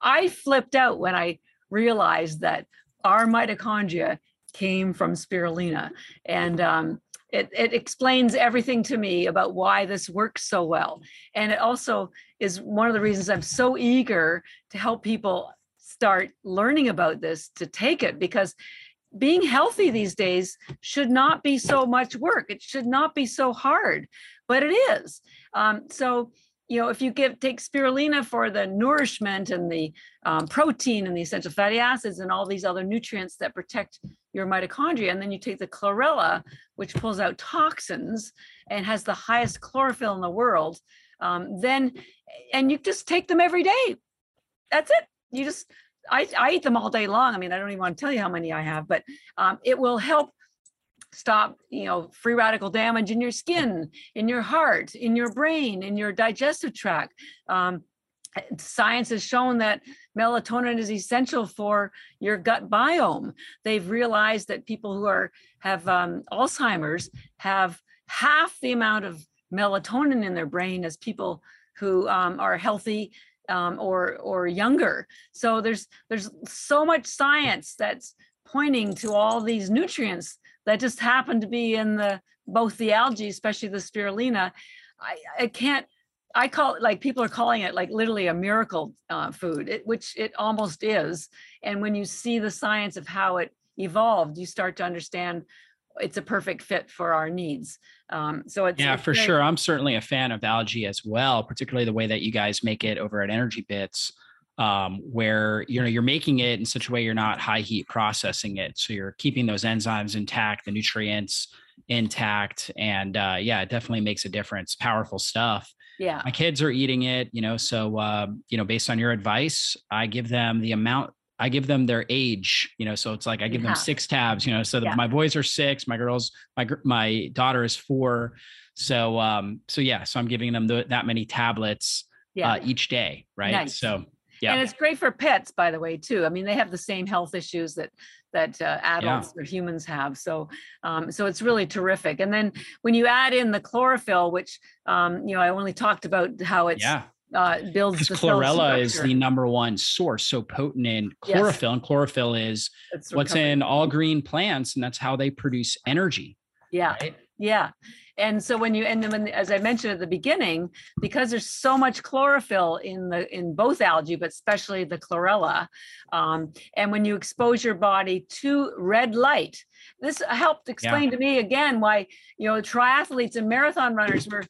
I flipped out when I realized that our mitochondria came from spirulina. And um, it, it explains everything to me about why this works so well. And it also is one of the reasons I'm so eager to help people start learning about this to take it because being healthy these days should not be so much work. It should not be so hard, but it is. Um, so, you know, if you give take spirulina for the nourishment and the um, protein and the essential fatty acids and all these other nutrients that protect your mitochondria, and then you take the chlorella, which pulls out toxins and has the highest chlorophyll in the world, um, then and you just take them every day. That's it. You just I, I eat them all day long. I mean, I don't even want to tell you how many I have, but um, it will help stop you know free radical damage in your skin in your heart in your brain in your digestive tract um, science has shown that melatonin is essential for your gut biome they've realized that people who are have um, alzheimer's have half the amount of melatonin in their brain as people who um, are healthy um, or or younger. So there's there's so much science that's pointing to all these nutrients that just happened to be in the both the algae, especially the spirulina. I, I can't. I call it like people are calling it like literally a miracle uh, food, it, which it almost is. And when you see the science of how it evolved, you start to understand it's a perfect fit for our needs. Um, so it's yeah, it's for very- sure. I'm certainly a fan of algae as well, particularly the way that you guys make it over at Energy Bits, um, where you know you're making it in such a way you're not high heat processing it, so you're keeping those enzymes intact, the nutrients intact, and uh, yeah, it definitely makes a difference. Powerful stuff. Yeah. My kids are eating it, you know, so uh, you know, based on your advice, I give them the amount I give them their age, you know, so it's like I give Yeah. them six tabs, you know, so Yeah. my boys are six, my girls, my my daughter is four, so um, so yeah, so I'm giving them the, that many tablets Yeah. uh, each day, right? Nice. So yeah. And it's great for pets, by the way, too. I mean, they have the same health issues that that uh, adults or humans have. So, um, so it's really terrific. And then when you add in the chlorophyll, which um, you know, I only talked about how it's yeah, uh, builds because chlorella is the number one source, so potent in Yes. chlorophyll, and chlorophyll is what's in all green plants, and that's how they produce energy. Yeah. Right? Yeah. And so when you and then when, as I mentioned at the beginning, because there's so much chlorophyll in the in both algae, but especially the chlorella, um, and when you expose your body to red light, this helped explain to me again why you know triathletes and marathon runners were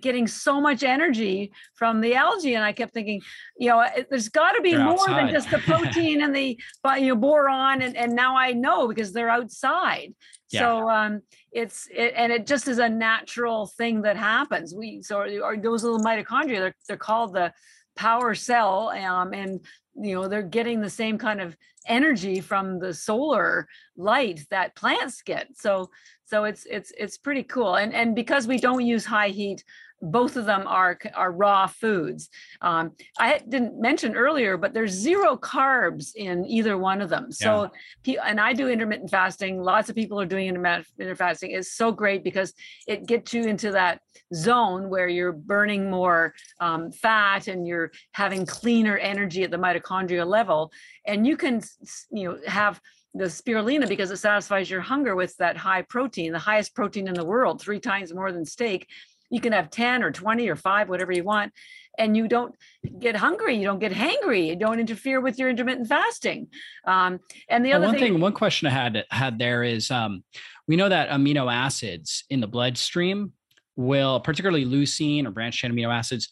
getting so much energy from the algae. And I kept thinking, you know, there's got to be They're more than just the protein and the but you know, boron, and and now I know because they're outside. Yeah. So um, it's it, and it just is a natural thing that happens. We so or those little mitochondria they're they're called the power cell, um, and you know they're getting the same kind of energy from the solar light that plants get. So so it's it's it's pretty cool. And and because we don't use high heat, both of them are are raw foods. Um, I didn't mention earlier, but there's zero carbs in either one of them. So pe- and I do intermittent fasting. Lots of people are doing intermittent fasting. It's so great because it gets you into that zone where you're burning more um, fat and you're having cleaner energy at the mitochondria level, and you can you know have the spirulina because it satisfies your hunger with that high protein, the highest protein in the world, three times more than steak. You can have 10 or 20 or five, whatever you want, and you don't get hungry, you don't get hangry, you don't interfere with your intermittent fasting. Um, and the Well, other one thing, thing, one question I had had there is, um, we know that amino acids in the bloodstream will, particularly leucine or branched chain amino acids,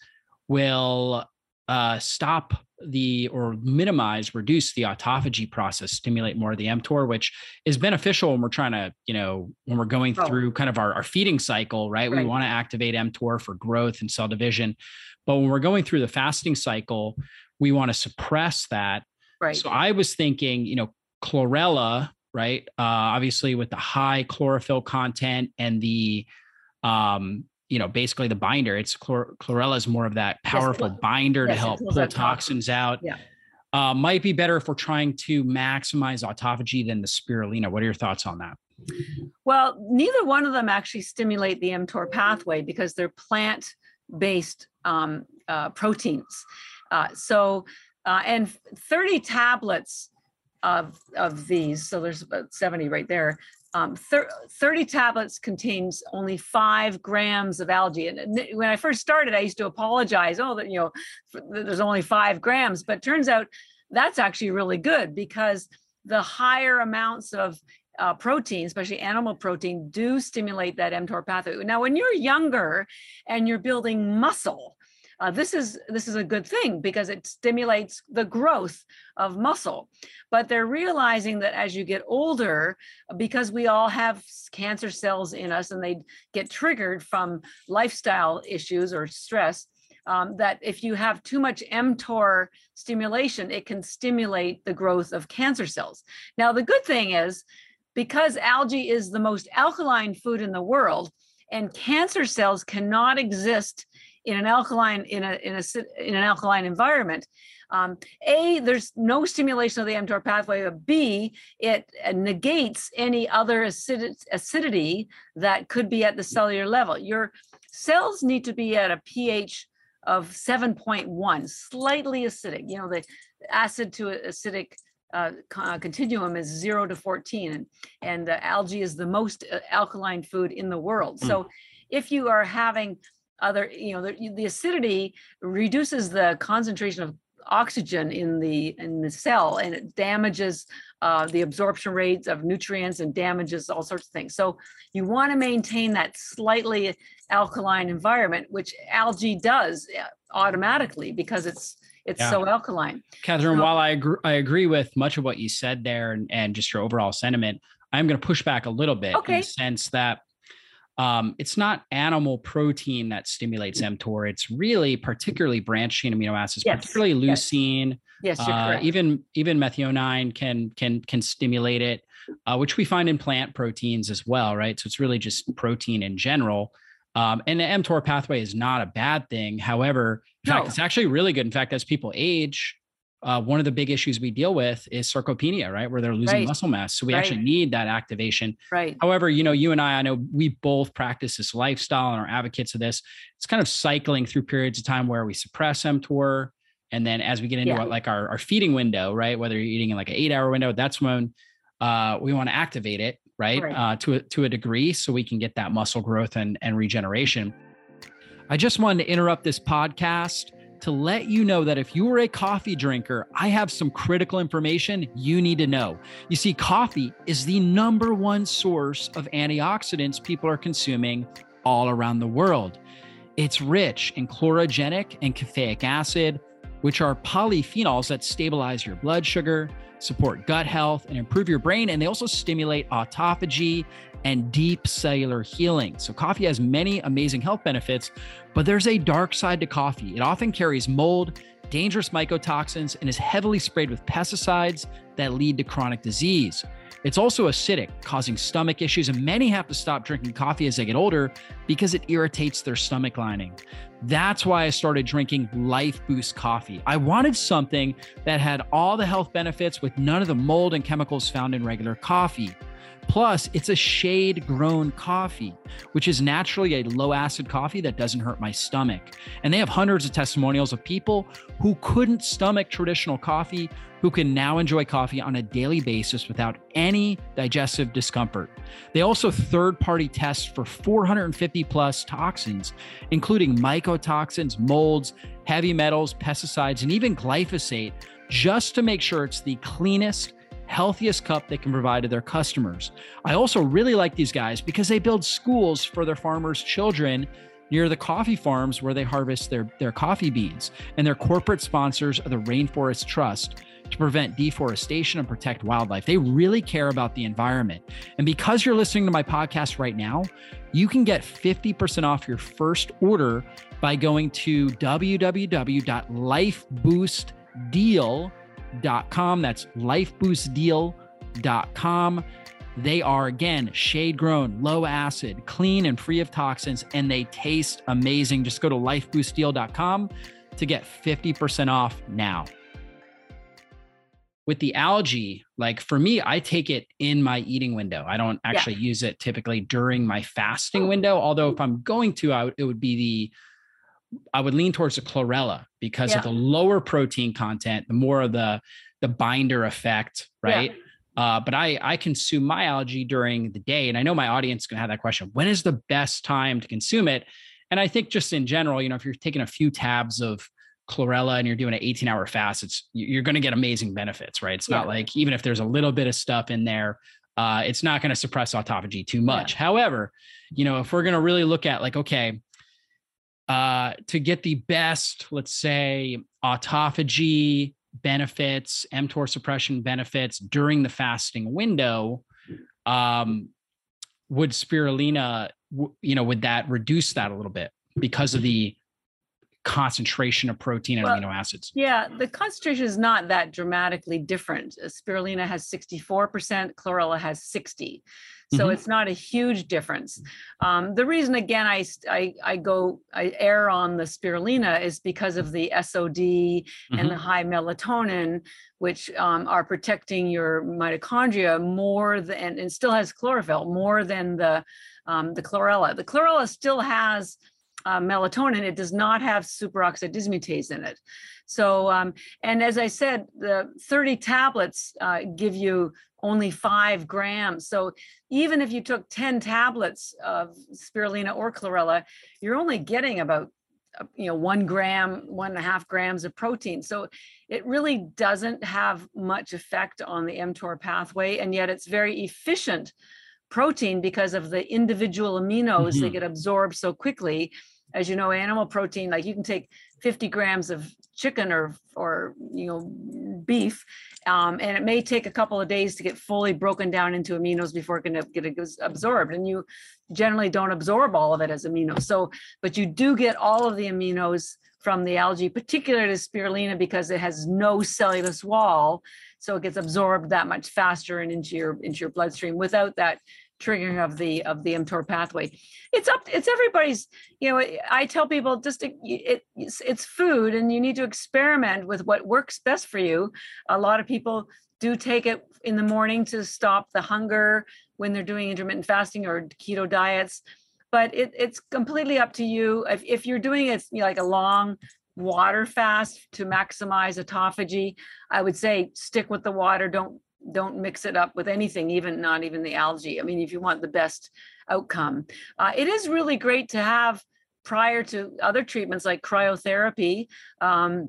will uh, stop the or minimize, reduce the autophagy process, stimulate more of the mTOR, which is beneficial when we're trying to, you know, when we're going Oh. through kind of our, our feeding cycle, right? We want to activate mTOR for growth and cell division. But when we're going through the fasting cycle, we want to suppress that right? so I was thinking, you know, chlorella, right? Uh, obviously with the high chlorophyll content and the, um, you know, basically the binder. It's chlor- chlorella is more of that powerful chl- binder to yes, it help pull toxins. toxins out. Yeah. Uh, might be better if we're trying to maximize autophagy than the spirulina. What are your thoughts on that? Well, neither one of them actually stimulate the mTOR pathway because they're plant-based um, uh, proteins. Uh, so, uh, and 30 tablets of, of these, so there's about 70 right there. Um, thir- 30 tablets contains only five grams of algae. And when I first started, I used to apologize, oh, that, you know, there's only five grams, but turns out that's actually really good because the higher amounts of uh, protein, especially animal protein, do stimulate that mTOR pathway. Now, when you're younger and you're building muscle, uh, this is this is a good thing because it stimulates the growth of muscle. But they're realizing that as you get older, because we all have cancer cells in us and they get triggered from lifestyle issues or stress, um, that if you have too much mTOR stimulation, it can stimulate the growth of cancer cells. Now, the good thing is because algae is the most alkaline food in the world, and cancer cells cannot exist in an alkaline in a in a in an alkaline environment. Um, a there's no stimulation of the mTOR pathway. But B it uh, negates any other acid, acidity that could be at the cellular level. Your cells need to be at a pH of 7.1, slightly acidic. You know the acid to acidic uh, uh, continuum is zero to 14 and, and uh, algae is the most uh, alkaline food in the world Mm. so if you are having other you know the, the acidity reduces the concentration of oxygen in the in the cell and it damages uh, the absorption rates of nutrients and damages all sorts of things. So you want to maintain that slightly alkaline environment which algae does uh, automatically because it's it's Yeah. so alkaline. Catharine, So- while I agree, I agree with much of what you said there and, and just your overall sentiment, I'm going to push back a little bit in the sense that um, it's not animal protein that stimulates mTOR. It's really particularly branched chain amino acids, Yes, particularly leucine, yes you're uh, correct even even methionine can can can stimulate it, uh, which we find in plant proteins as well, right? So it's really just protein in general. Um, and the mTOR pathway is not a bad thing. However, in fact, No. it's actually really good. In fact, as people age, uh, one of the big issues we deal with is sarcopenia, right? Where they're losing Right. muscle mass. So we Right. actually need that activation. right However, you know, you and I, I know we both practice this lifestyle and are advocates of this. It's kind of cycling through periods of time where we suppress mTOR. And then as we get into Yeah. what, like our, our feeding window, right? Whether you're eating in like an eight hour window, that's when uh, we want to activate it, right? Right. Uh, to, a, to a degree so we can get that muscle growth and, and regeneration. I just wanted to interrupt this podcast to let you know that if you are a coffee drinker, I have some critical information you need to know. You see, coffee is the number one source of antioxidants people are consuming all around the world. It's rich in chlorogenic and caffeic acid, which are polyphenols that stabilize your blood sugar, support gut health, and improve your brain. And they also stimulate autophagy and deep cellular healing. So, coffee has many amazing health benefits, but there's a dark side to coffee. It often carries mold, dangerous mycotoxins, and is heavily sprayed with pesticides that lead to chronic disease. It's also acidic, causing stomach issues, and many have to stop drinking coffee as they get older because it irritates their stomach lining. That's why I started drinking Life Boost coffee. I wanted something that had all the health benefits with none of the mold and chemicals found in regular coffee. Plus, it's a shade grown coffee, which is naturally a low acid coffee that doesn't hurt my stomach. And they have hundreds of testimonials of people who couldn't stomach traditional coffee who can now enjoy coffee on a daily basis without any digestive discomfort. They also third party test for 450 plus toxins, including mycotoxins, molds, heavy metals, pesticides, and even glyphosate, just to make sure it's the cleanest healthiest cup they can provide to their customers. I also really like these guys because they build schools for their farmers' children near the coffee farms where they harvest their, their coffee beans. And they're corporate sponsors of the Rainforest Trust to prevent deforestation and protect wildlife. They really care about the environment. And because you're listening to my podcast right now, you can get 50% off your first order by going to www.lifeboostdeal.com lifeboostdeal.com. That's lifeboostdeal.com. They are again shade grown, low acid, clean and free of toxins, and they taste amazing. Just go to lifeboostdeal.com to get 50% off now. With the algae, like for me, I take it in my eating window. I don't actually use it typically during my fasting window. Although, if I'm going to, I it would be the I would lean towards the chlorella because Yeah. of the lower protein content, the more of the the binder effect, right? Yeah. Uh, but I I consume my algae during the day, and I know my audience is going to have that question: When is the best time to consume it? And I think just in general, you know, if you're taking a few tabs of chlorella and you're doing an 18 hour fast, it's you're going to get amazing benefits, right? It's yeah. not like even if there's a little bit of stuff in there, uh, it's not going to suppress autophagy too much. Yeah. However, you know, if we're going to really look at like, okay, uh, to get the best, let's say, autophagy benefits, mTOR suppression benefits during the fasting window, um, would spirulina, you know, would that reduce that a little bit because of the concentration of protein and well, amino acids? Yeah, the concentration is not that dramatically different. Uh, spirulina has 64%, chlorella has 60. So mm-hmm. it's not a huge difference. Um, the reason, again, I, I, I go, I err on the spirulina is because of the SOD mm-hmm. and the mm-hmm. high melatonin, which um, are protecting your mitochondria more than, and still has chlorophyll more than the, um, the chlorella. The chlorella still has uh, melatonin, it does not have superoxide dismutase in it. So, um, and as I said, the 30 tablets uh, give you only five grams. So even if you took 10 tablets of spirulina or chlorella, you're only getting about uh, you know one gram one and a half grams of protein so it really doesn't have much effect on the mtor pathway and yet it's very efficient protein because of the individual aminos mm-hmm. that get absorbed so quickly as you know, animal protein, like you can take 50 grams of chicken or or you know beef, um, and it may take a couple of days to get fully broken down into aminos before it can get absorbed. And you generally don't absorb all of it as aminos. So, but you do get all of the aminos from the algae, particularly spirulina, because it has no cellulose wall, so it gets absorbed that much faster and into your into your bloodstream without that triggering of the of the mTOR pathway. It's up. It's everybody's. You know, I tell people just to, it, it's, it's food, and you need to experiment with what works best for you. A lot of people do take it in the morning to stop the hunger when they're doing intermittent fasting or keto diets. But it, it's completely up to you. If, if you're doing it you know, like a long water fast to maximize autophagy, I would say stick with the water. Don't don't mix it up with anything, even not even the algae. I mean, if you want the best outcome, uh, it is really great to have prior to other treatments like cryotherapy. Um,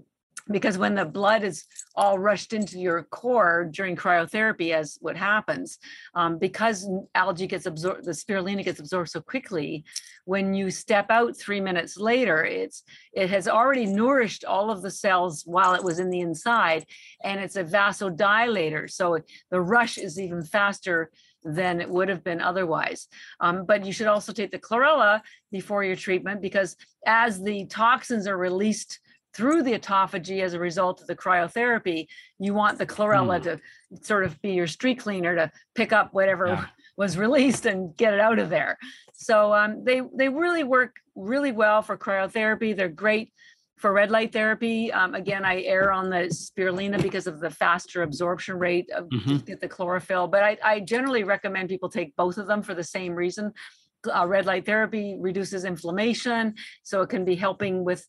because when the blood is all rushed into your core during cryotherapy as what happens um, because algae gets absorbed the spirulina gets absorbed so quickly when you step out three minutes later it's it has already nourished all of the cells while it was in the inside and it's a vasodilator so the rush is even faster than it would have been otherwise. Um, but you should also take the chlorella before your treatment because as the toxins are released through the autophagy as a result of the cryotherapy, you want the chlorella mm. to sort of be your street cleaner to pick up whatever yeah. was released and get it out of there. So um, they they really work really well for cryotherapy. They're great for red light therapy. Um, again, I err on the spirulina because of the faster absorption rate of mm-hmm. get the chlorophyll. But I, I generally recommend people take both of them for the same reason uh, red light therapy reduces inflammation, so it can be helping with,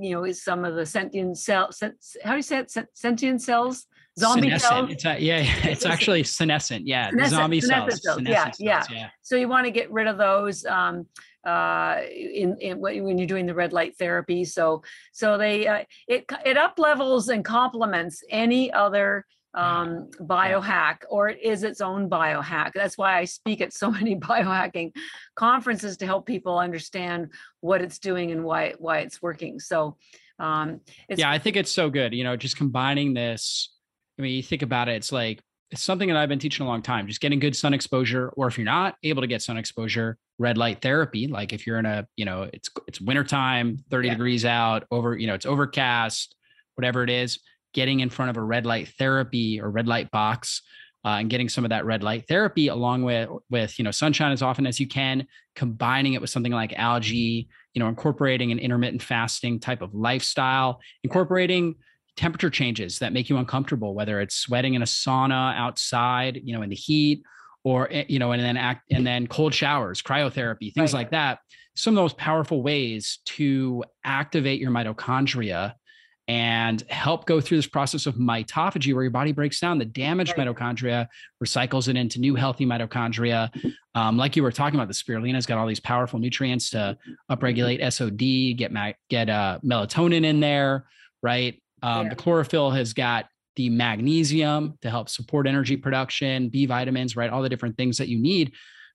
you know, some of the sentient cells. How do you say it? Sentient cells, zombie senescent. cells. It's a, yeah, it's actually senescent. Yeah, senescent, zombie cells. cells. Yeah, yeah, yeah. So you want to get rid of those. Um, uh, in, in when you're doing the red light therapy. So so they uh, it it up levels and complements any other um, biohack or it is its own biohack. That's why I speak at so many biohacking conferences to help people understand what it's doing and why why it's working. So um, it's- yeah, I think it's so good. You know, just combining this. I mean, you think about it, it's like it's something that I've been teaching a long time. Just getting good sun exposure, or if you're not able to get sun exposure, red light therapy. Like if you're in a, you know, it's it's wintertime, 30 yeah. degrees out, over, you know, it's overcast, whatever it is getting in front of a red light therapy or red light box uh, and getting some of that red light therapy along with with you know sunshine as often as you can combining it with something like algae you know incorporating an intermittent fasting type of lifestyle incorporating temperature changes that make you uncomfortable whether it's sweating in a sauna outside you know in the heat or eh, you know and then act and then cold showers cryotherapy things right. like that some of those powerful ways to activate your mitochondria and help go through this process of mitophagy where your body breaks down the damaged right. mitochondria, recycles it into new healthy mitochondria. Um, like you were talking about, the spirulina's got all these powerful nutrients to upregulate SOD, get ma- get uh, melatonin in there, right? Um, yeah. The chlorophyll has got the magnesium to help support energy production, B vitamins, right? All the different things that you need.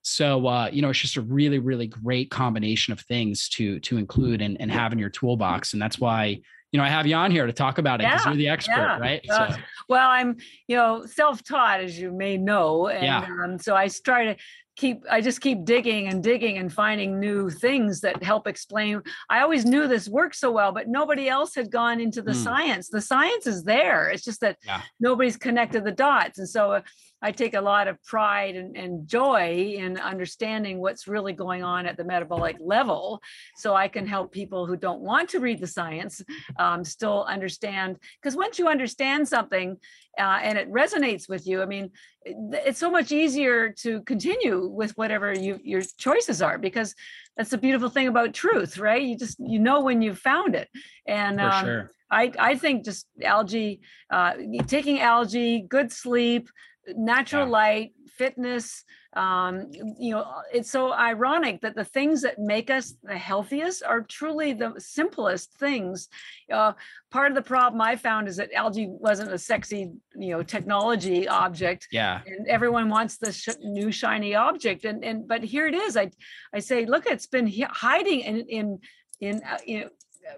So uh, you know, it's just a really, really great combination of things to to include and, and have in your toolbox. And that's why you know I have you on here to talk about it because yeah, you're the expert, yeah. right? Uh, so. Well, I'm you know self-taught, as you may know, and yeah. um, so I try to keep i just keep digging and digging and finding new things that help explain i always knew this worked so well but nobody else had gone into the mm. science the science is there it's just that nobody's connected the dots and so uh, I take a lot of pride and, and, joy in understanding what's really going on at the metabolic level so I can help people who don't want to read the science um, still understand. Because once you understand something uh, and it resonates with you, I mean, it's so much easier to continue with whatever you, your choices are because that's the beautiful thing about truth, right? You just, you know, when you've found it. And um, sure. I, I think just algae, uh, taking algae, good sleep, natural yeah. light, fitness. Um, you know, it's so ironic that the things that make us the healthiest are truly the simplest things. Uh, part of the problem I found is that algae wasn't a sexy, you know, technology object. Yeah. And everyone wants this sh- new shiny object. And and but here it is. I I say, look, it's been hiding in in in uh, you know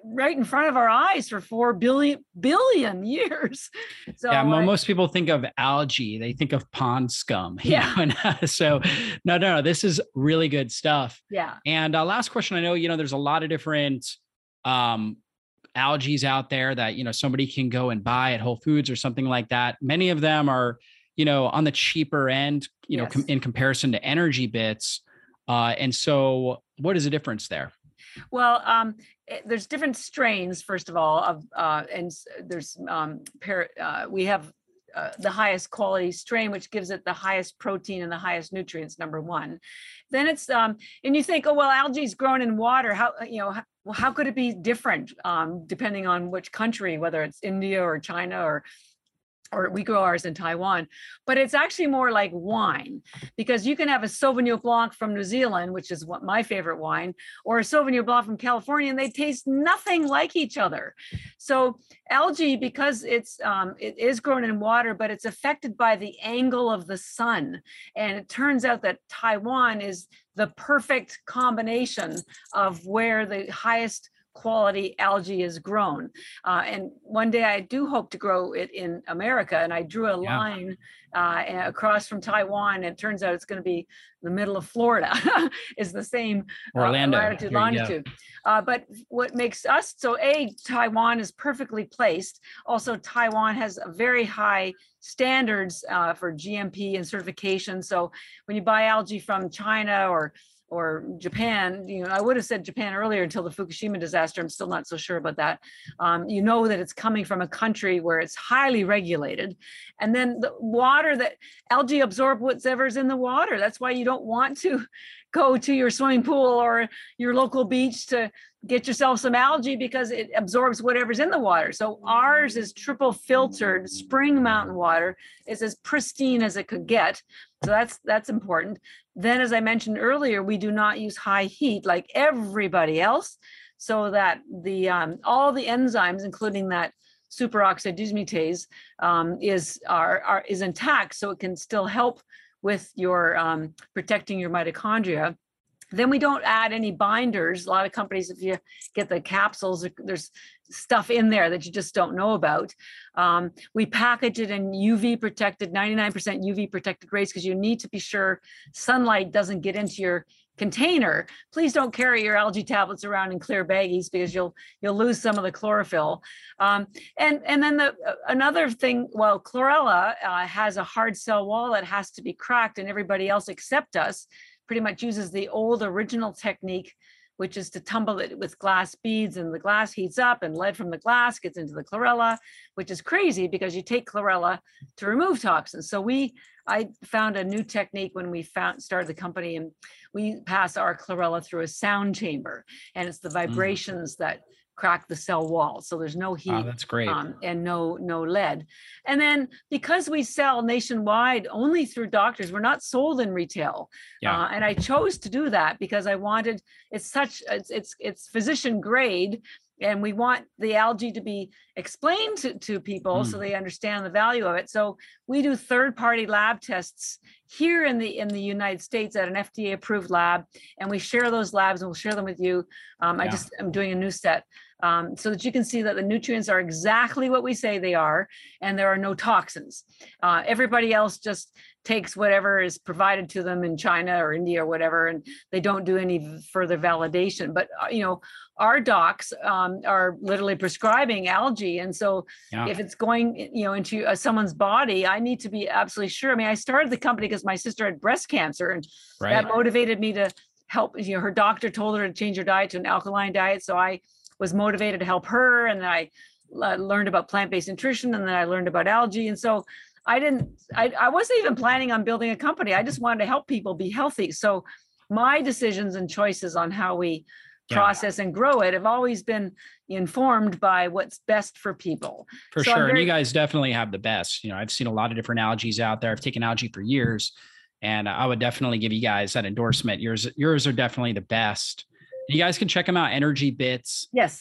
right in front of our eyes for four billion billion years. So yeah, most people think of algae, they think of pond scum. Yeah. so no, no, no, this is really good stuff. Yeah. And uh, last question, I know you know there's a lot of different um algae out there that you know somebody can go and buy at Whole Foods or something like that. Many of them are you know on the cheaper end, you yes. know, com- in comparison to energy bits. Uh, and so, what is the difference there? Well, um, it, there's different strains, first of all, of uh, and there's um, uh, we have uh, the highest quality strain, which gives it the highest protein and the highest nutrients. Number one, then it's um, and you think, oh well, algae is grown in water. How you know? How, well, how could it be different um, depending on which country, whether it's India or China or or we grow ours in Taiwan, but it's actually more like wine because you can have a Sauvignon Blanc from New Zealand, which is what my favorite wine, or a Sauvignon Blanc from California, and they taste nothing like each other. So algae, because it's um, it is grown in water, but it's affected by the angle of the sun, and it turns out that Taiwan is the perfect combination of where the highest quality algae is grown. Uh, and one day I do hope to grow it in America. And I drew a yeah. line uh, across from Taiwan. And it turns out it's going to be the middle of Florida is the same uh, Orlando. Uh, latitude, longitude. Uh, but what makes us, so A, Taiwan is perfectly placed. Also, Taiwan has a very high standards uh, for GMP and certification. So when you buy algae from China or or Japan, you know, I would have said Japan earlier until the Fukushima disaster. I'm still not so sure about that. Um, you know that it's coming from a country where it's highly regulated. And then the water that algae absorb whatever's in the water. That's why you don't want to go to your swimming pool or your local beach to get yourself some algae because it absorbs whatever's in the water. So ours is triple filtered spring mountain water. It's as pristine as it could get. So that's that's important. Then, as I mentioned earlier, we do not use high heat like everybody else, so that the um, all the enzymes, including that superoxide dismutase, um, is are, are is intact, so it can still help with your um, protecting your mitochondria. Then we don't add any binders. A lot of companies, if you get the capsules, there's stuff in there that you just don't know about. Um, we package it in UV protected, 99% UV protected grades because you need to be sure sunlight doesn't get into your container. Please don't carry your algae tablets around in clear baggies because you'll you'll lose some of the chlorophyll. Um, and and then the uh, another thing, well, chlorella uh, has a hard cell wall that has to be cracked, and everybody else except us pretty much uses the old original technique which is to tumble it with glass beads and the glass heats up and lead from the glass gets into the chlorella, which is crazy because you take chlorella to remove toxins. So we, I found a new technique when we found started the company and we pass our chlorella through a sound chamber and it's the mm. vibrations mm. that crack the cell wall. So there's no heat. Oh, that's great. Um, and no no lead. And then because we sell nationwide only through doctors, we're not sold in retail. Yeah. Uh, and I chose to do that because I wanted it's such it's it's it's physician grade and we want the algae to be explained to, to people so Mm. they understand the value of it. So we do third party lab tests here in the in the united states at an fda approved lab and we share those labs and we'll share them with you. Um, i just i'm doing a new set. Um, so that you can see that the nutrients are exactly what we say they are and there are no toxins. Uh, everybody else just takes whatever is provided to them in china or india or whatever and they don't do any further validation. But uh, you know our docs um, are literally prescribing algae and so Yeah. if it's going you know into uh, someone's body i need to be absolutely sure. I mean i started the company because my sister had breast cancer and Right. that motivated me to help you know her doctor told her to change her diet to an alkaline diet. So i was motivated to help her and then i uh, learned about plant-based nutrition and then i learned about algae. And so i didn't I, I wasn't even planning on building a company. I just wanted to help people be healthy. So my decisions and choices on how we Yeah. process and grow it have always been informed by what's best for people For So sure. and you guys definitely have the best. You know, I've seen a lot of different algaes out there. I've taken algae for years. And I would definitely give you guys that endorsement. Yours, yours are definitely the best. You guys can check them out, energybits.com. yes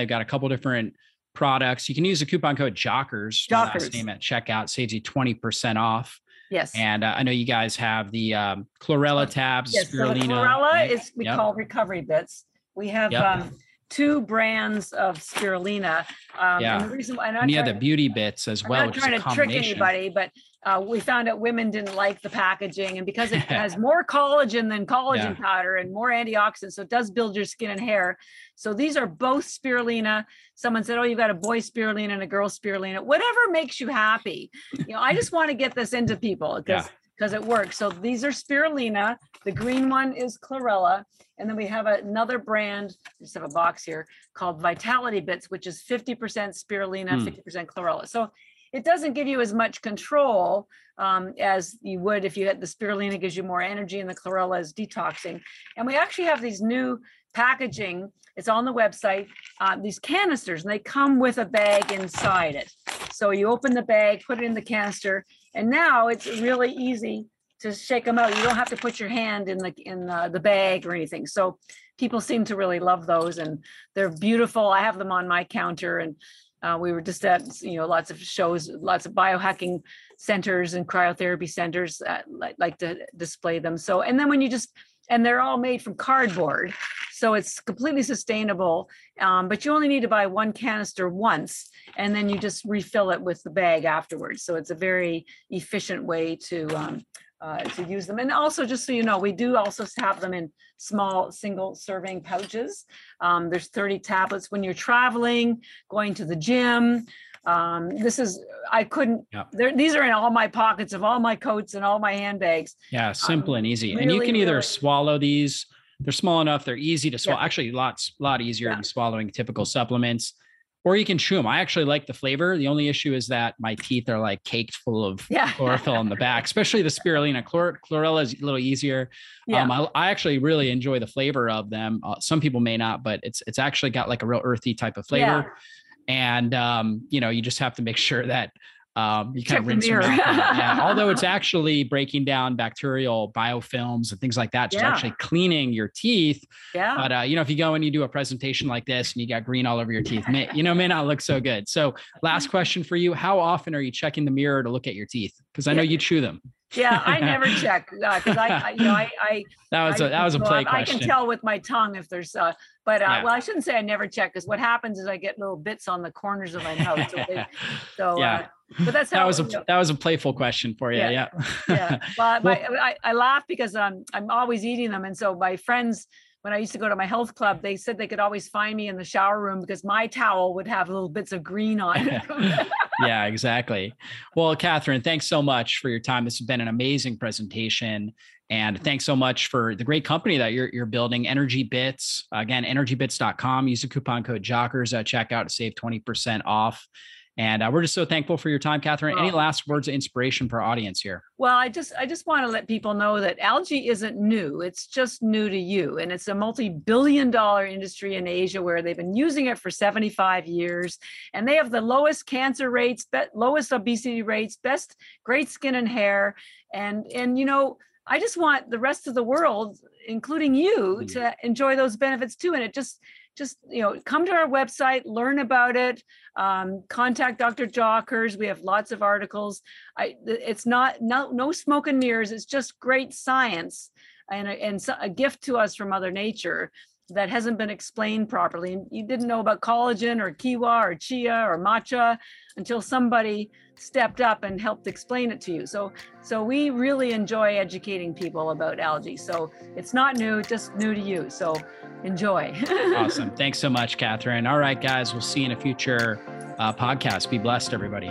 They've got a couple different products. You can use the coupon code Jockers, my last Jockers. name at checkout, saves you 20% off. Yes And uh, I know you guys have the um, chlorella tabs, Yes, so the spirulina. chlorella right? is we Yep. call recovery bits. We have Yep. um, two brands of spirulina. Um, Yeah. And the reason why I'm not and you have trying the beauty bits as I'm well, not which is a trying to trick anybody, but uh, we found out women didn't like the packaging, and because it has more collagen than collagen powder and more antioxidants, so it does build your skin and hair. So these are both spirulina. Someone said, "Oh, you've got a boy spirulina and a girl spirulina. Whatever makes you happy." You know, I just want to get this into people because Yeah. because it works. So these are spirulina. The green one is chlorella. And then we have another brand, I just have a box here called Vitality Bits, which is 50% spirulina, Hmm. 50% chlorella. So it doesn't give you as much control um, as you would if you had the spirulina gives you more energy and the chlorella is detoxing. And we actually have these new packaging. It's on the website. Uh, these canisters, and they come with a bag inside it. So you open the bag, put it in the canister, and now it's really easy to shake them out. You don't have to put your hand in the in the, the bag or anything. So people seem to really love those, and they're beautiful. I have them on my counter, and uh, we were just at you know lots of shows, lots of biohacking centers and cryotherapy centers like, like to display them. So and then when you just and they're all made from cardboard, so it's completely sustainable. Um, but you only need to buy one canister once, and then you just refill it with the bag afterwards. So it's a very efficient way to um, uh, to use them. And also, just so you know, we do also have them in small single serving pouches. Um, there's 30 tablets when you're traveling, going to the gym. Um, this is I couldn't. There, these are in all my pockets of all my coats and all my handbags. Yeah, simple and easy. and you Um, can either really- swallow these. They're small enough. They're easy to swallow. Yeah. Actually, lots lot easier Yeah. than swallowing typical supplements. Or you can chew them. I actually like the flavor. The only issue is that my teeth are like caked full of Yeah. chlorophyll in the back, especially the spirulina. Chlor- chlorella is a little easier. Yeah. Um, I, I actually really enjoy the flavor of them. Uh, some people may not, but it's it's actually got like a real earthy type of flavor. And um, you know, you just have to make sure that um, you kind of rinse your mouth out. Yeah. Although it's actually breaking down bacterial biofilms and things like that, just Yeah. actually cleaning your teeth. yeah. But uh, you know, if you go and you do a presentation like this and you got green all over your teeth, may, you know, may not look so good. So, last question for you: How often are you checking the mirror to look at your teeth? Because I know Yeah. you chew them. Yeah, I never check because I, I, you know, I, I That was I- a that was a well, play I- question. I can tell with my tongue if there's uh but uh Yeah. well I shouldn't say I never check because what happens is I get little bits on the corners of my mouth. So, they, so Yeah. uh, but that's how that was a you know, that was a playful question for you. Yeah. Yeah. yeah. Well, Well- my, I, I laugh because um, I'm always eating them. And so my friends, when I used to go to my health club, they said they could always find me in the shower room because my towel would have little bits of green on it. yeah, exactly. Well, Catharine, thanks so much for your time. This has been an amazing presentation. And thanks so much for the great company that you're, you're building, Energy Bits. Again, energybits.com. Use the coupon code JOCKERS at checkout to save 20% off. And uh, we're just so thankful for your time, Catharine. Any last words of inspiration for our audience here? Well, I just I just want to let people know that algae isn't new. It's just new to you. And it's a multi-billion dollar industry in Asia where they've been using it for 75 years. And they have the lowest cancer rates, be- lowest obesity rates, best great skin and hair. And and you know, I just want the rest of the world, including you, mm. to enjoy those benefits too. And it just just you know come to our website learn about it um, contact dr jockers. We have lots of articles. I, it's not no, no smoke and mirrors. It's just great science and, and a gift to us from mother nature that hasn't been explained properly. And you didn't know about collagen or quinoa or chia or matcha until somebody stepped up and helped explain it to you. So so we really enjoy educating people about algae. So it's not new, just new to you. So enjoy. awesome. Thanks so much, Catharine. All right, guys, we'll see you in a future uh, podcast. Be blessed, everybody.